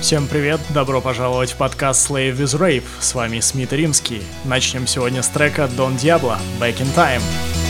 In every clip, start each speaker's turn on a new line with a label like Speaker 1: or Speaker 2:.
Speaker 1: Всем привет, добро пожаловать в подкаст Slave with Rape, с вами Смит Римский. Начнем сегодня с трека Don Diablo, Back in Time.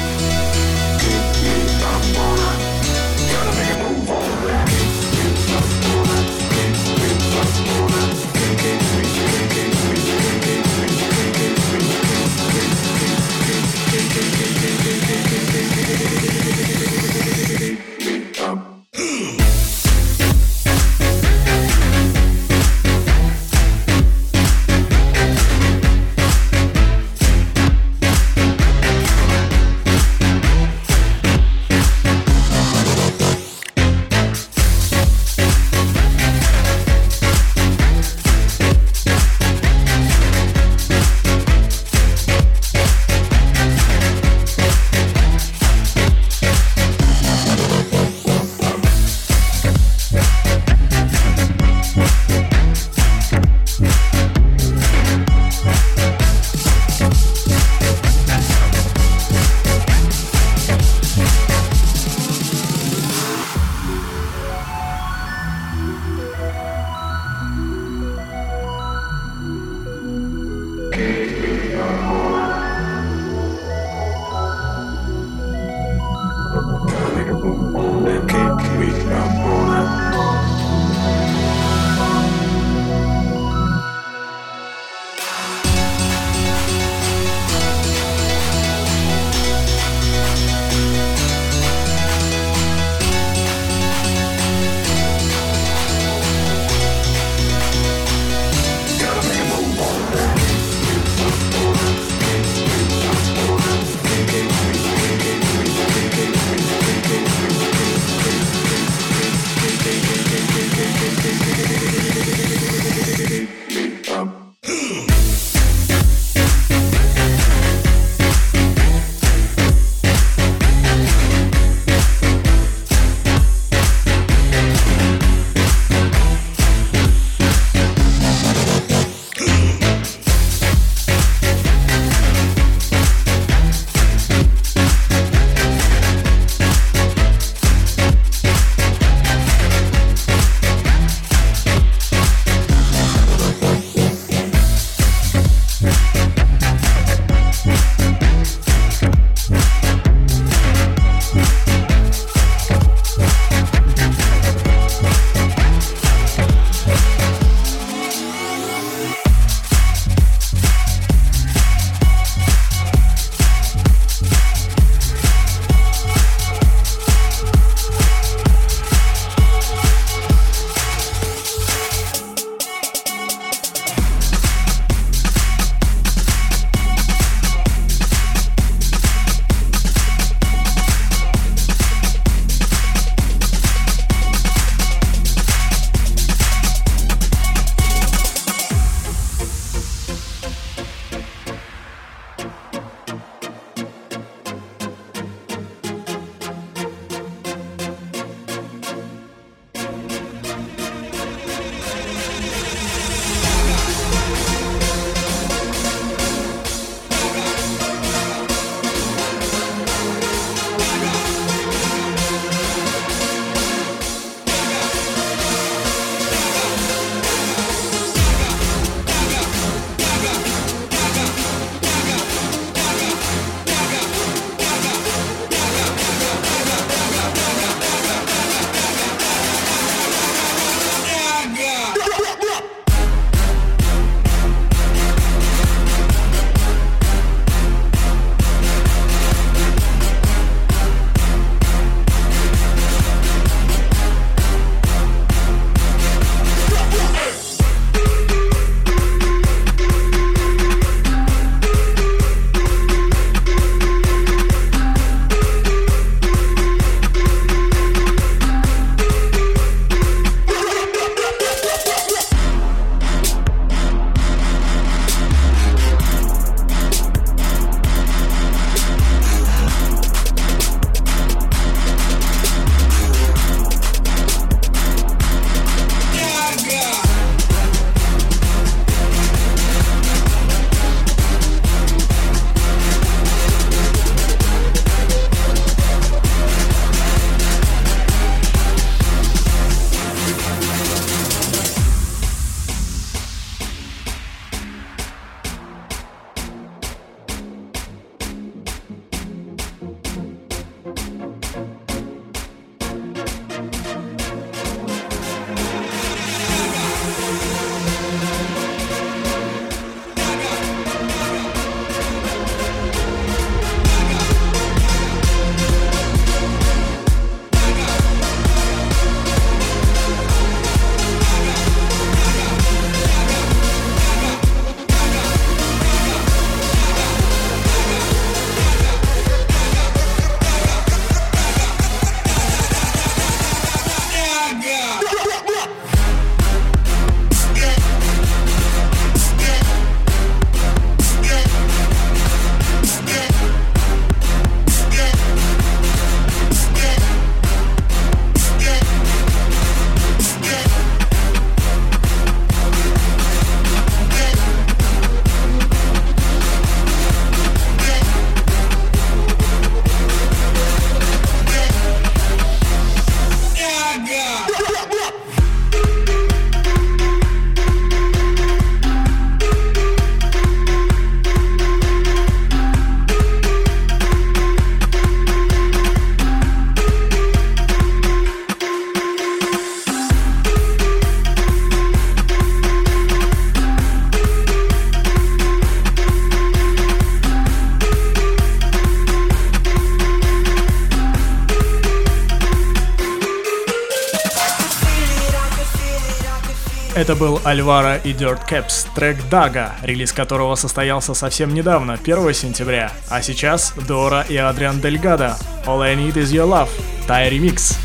Speaker 2: Это был Альвара и Dirt Caps, трек Дага, релиз которого состоялся совсем недавно, 1 сентября. А сейчас Дора и Адриан Дельгадо, All I Need Is Your Love, Тай ремикс.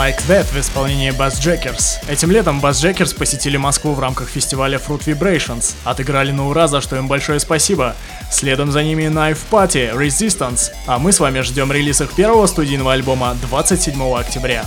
Speaker 2: Like That в исполнении Bass Jackers. Этим летом Bass Jackers посетили Москву в рамках фестиваля Fruit Vibrations. Отыграли на ура, за что им большое спасибо. Следом за ними Knife Party, Resistance. А мы с вами ждем релиз их первого студийного альбома 27 октября.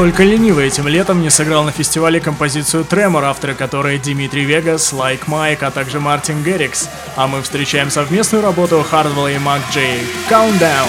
Speaker 1: Только ленивый этим летом не сыграл на фестивале композицию Tremor, авторы которой Dimitri Vegas, Like Mike, а также Martin Garrix. А мы встречаем совместную работу Hardwell а и MAKJ. Countdown!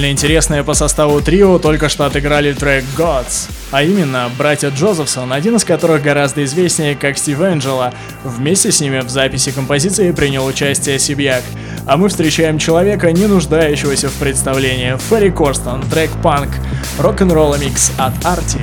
Speaker 1: Довольно интересное по составу трио только что отыграли трек Gods, а именно братья Джозефсон, один из которых гораздо известнее как Стив Энджело. Вместе с ними в записи композиции принял участие Сибьяк. А мы встречаем человека, не нуждающегося в представлении, Ферри Корстон, трек Панк, рок-н-ролл микс от Арти.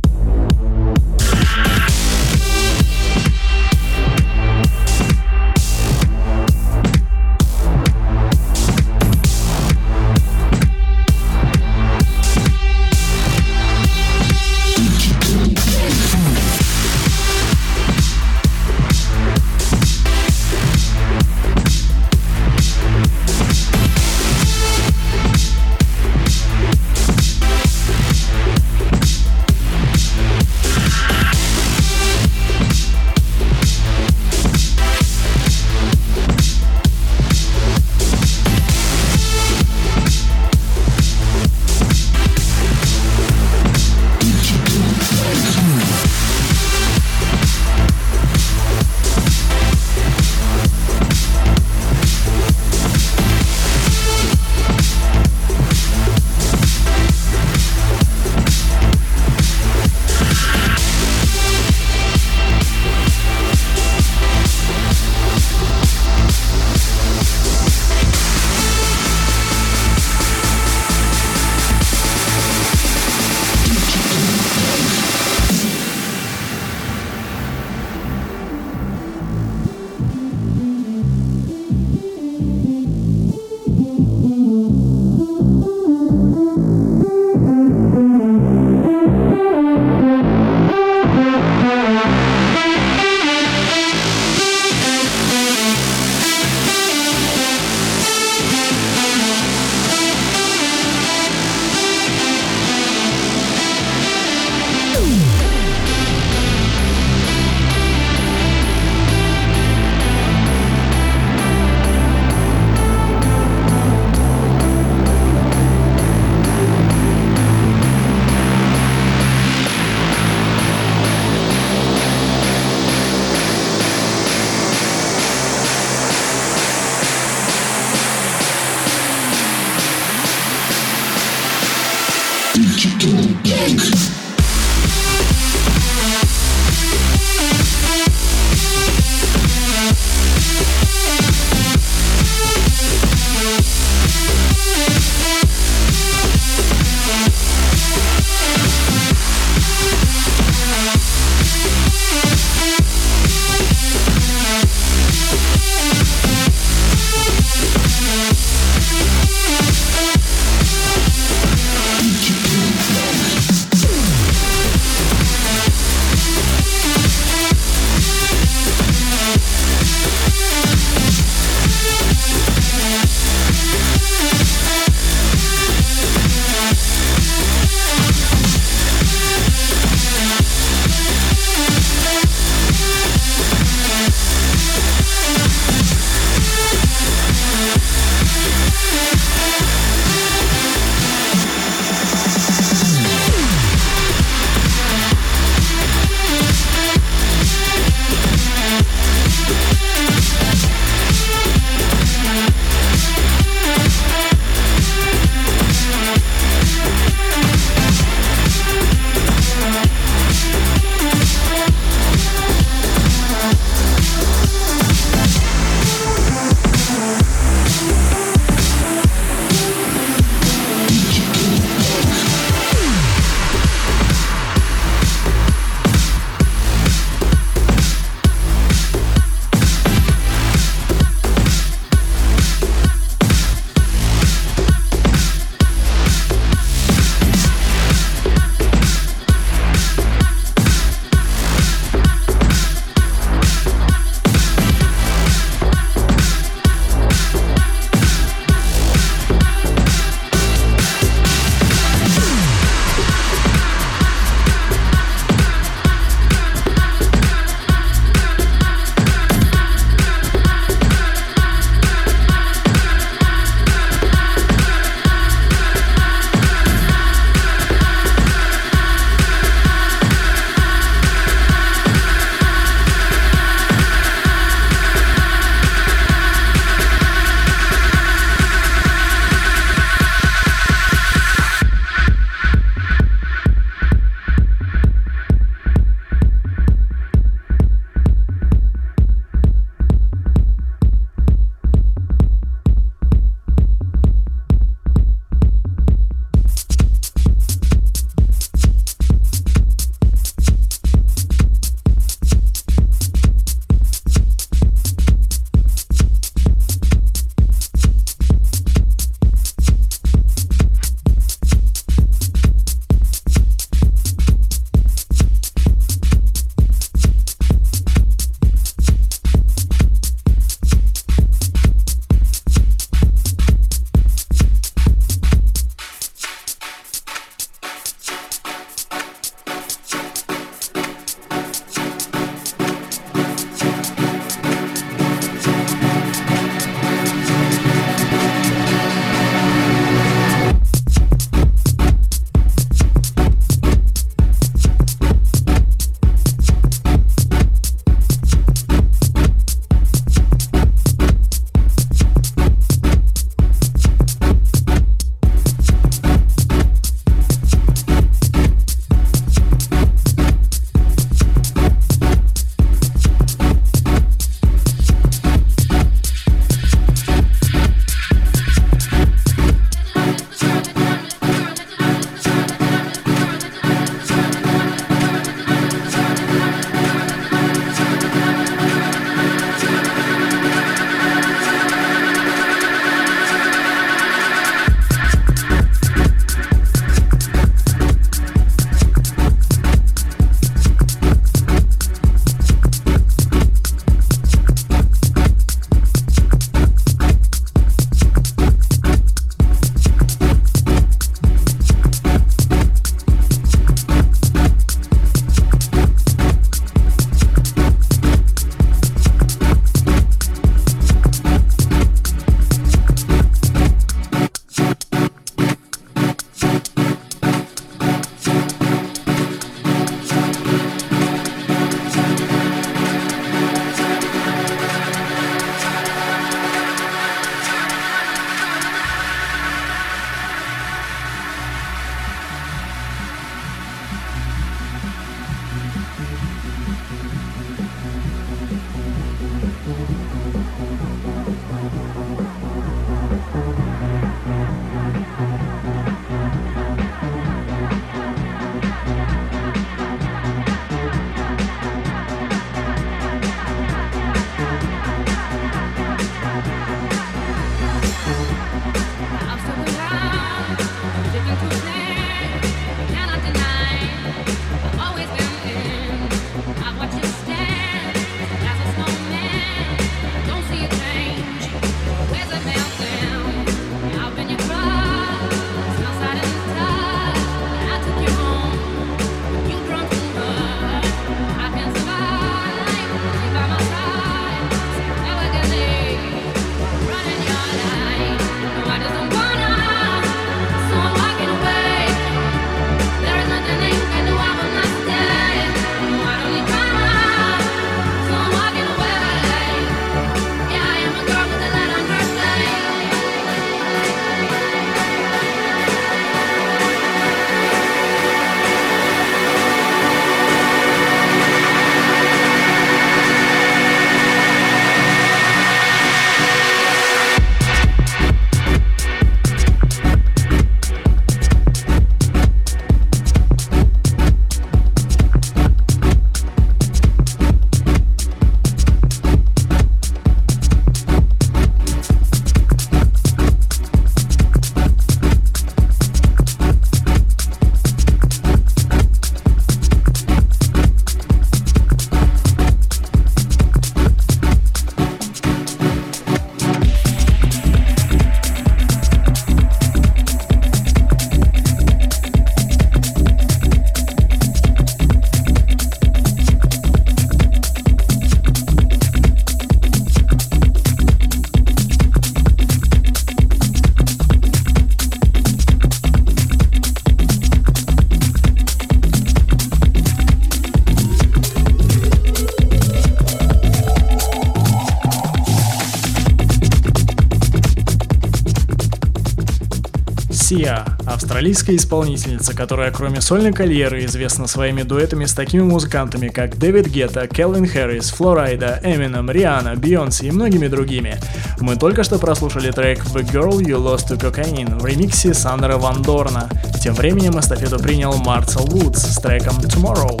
Speaker 1: Сия, австралийская исполнительница, которая кроме сольной карьеры известна своими дуэтами с такими музыкантами, как Дэвид Гетта, Келвин Хэррис, Флорайда, Эминем, Риана, Бейонсе и многими другими. Мы только что прослушали трек The Girl You Lost to Cocaine в ремиксе Сандера Ван Дорна. Тем временем эстафету принял Марцел Вудс с треком Tomorrow.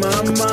Speaker 3: My mind,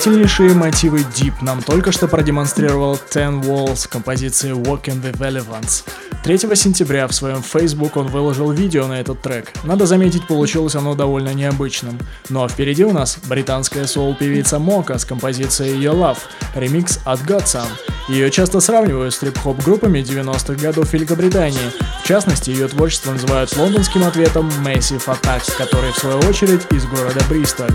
Speaker 1: Удивительнейшие мотивы Deep нам только что продемонстрировал Ten Walls композиции Walk in the Relevance. 3 сентября в своем Facebook он выложил видео на этот трек. Надо заметить, получилось оно довольно необычным. Ну а впереди у нас британская соул-певица Мока с композицией Your Love, ремикс от Godson. Ее часто сравнивают с трип-хоп группами 90-х годов Великобритании. В частности, ее творчество называют лондонским ответом Massive Attack, который в свою очередь из города Бристоль.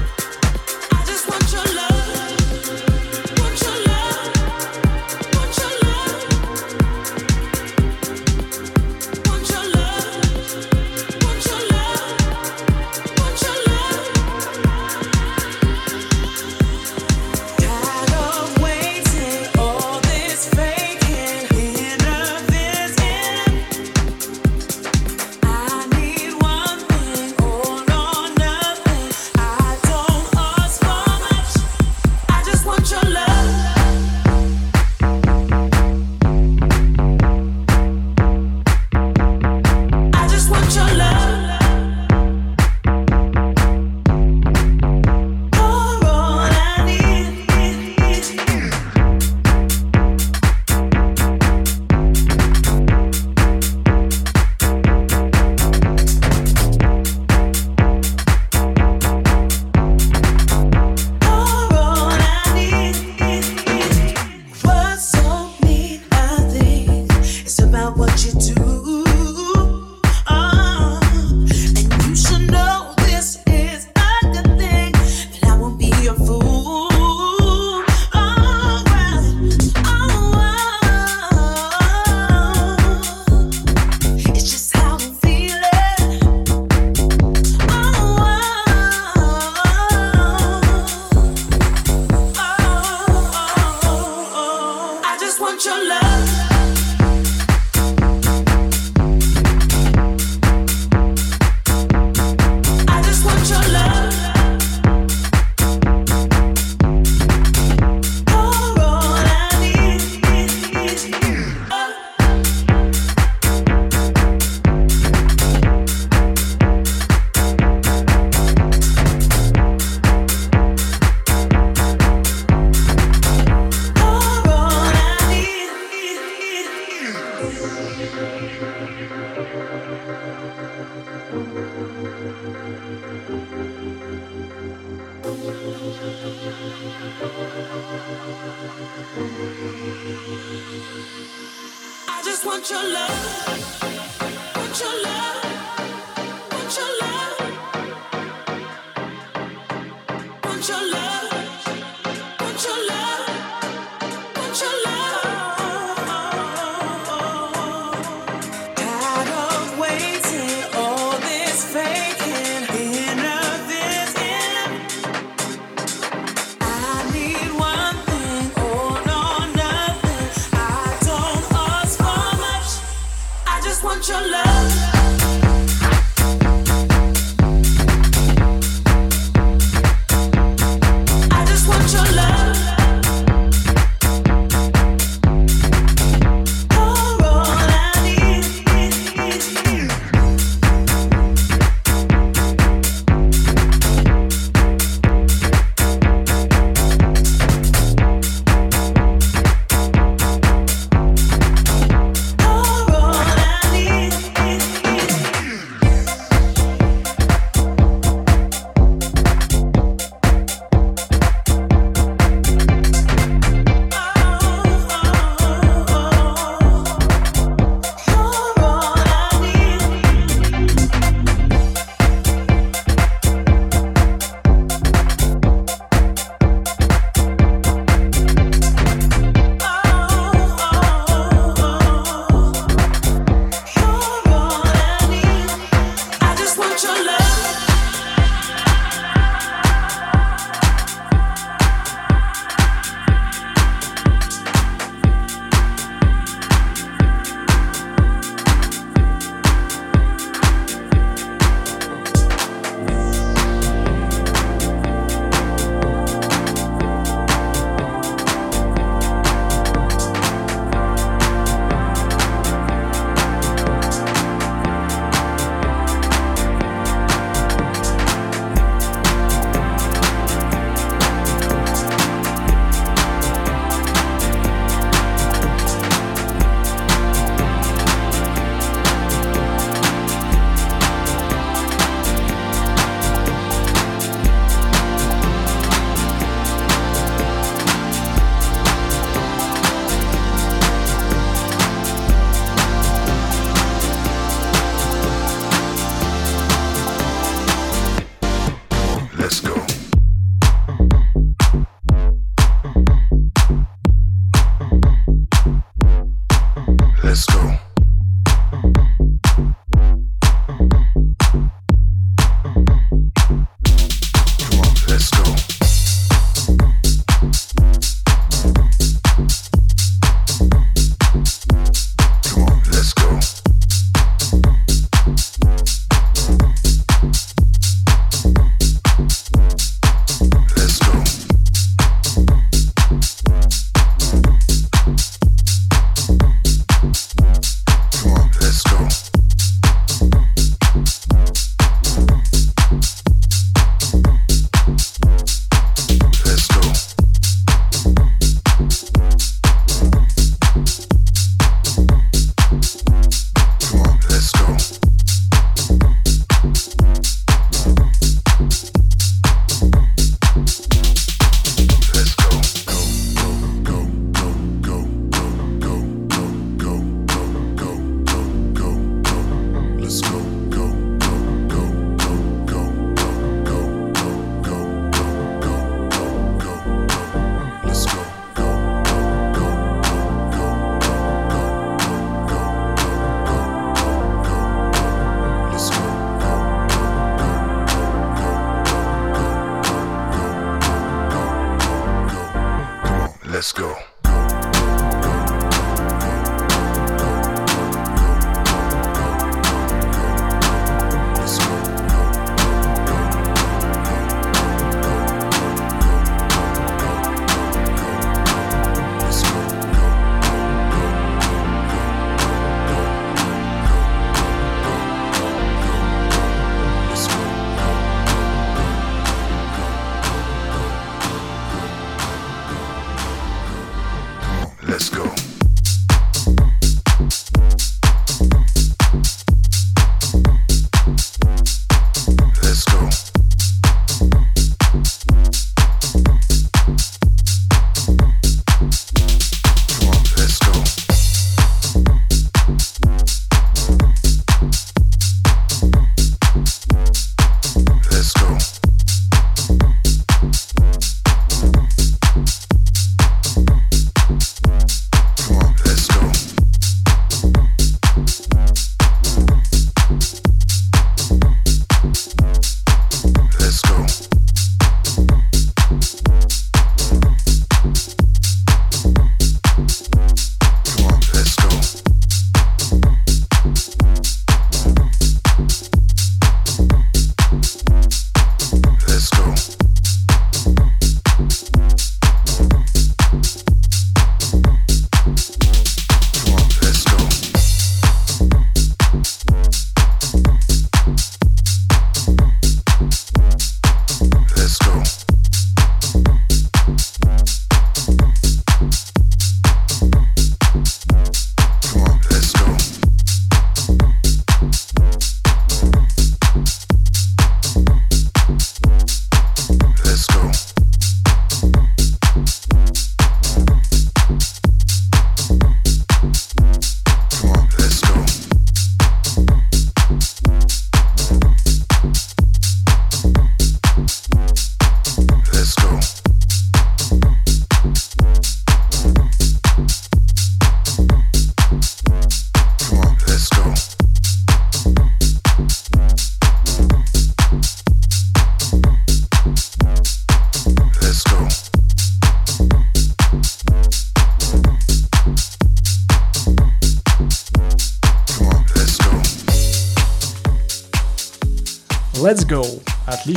Speaker 4: Let's go.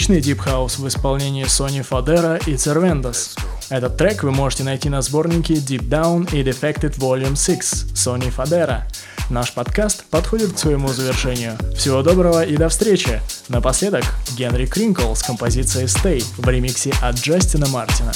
Speaker 4: Отличный Deep House в исполнении Sony Fodera и Cervendas. Этот трек вы можете найти на сборнике Deep Down и Defected Volume 6 Sony Fodera. Наш подкаст подходит к своему завершению. Всего доброго и до встречи! Напоследок, Генри Кринкл с композицией Stay в ремиксе от Джастина Мартина.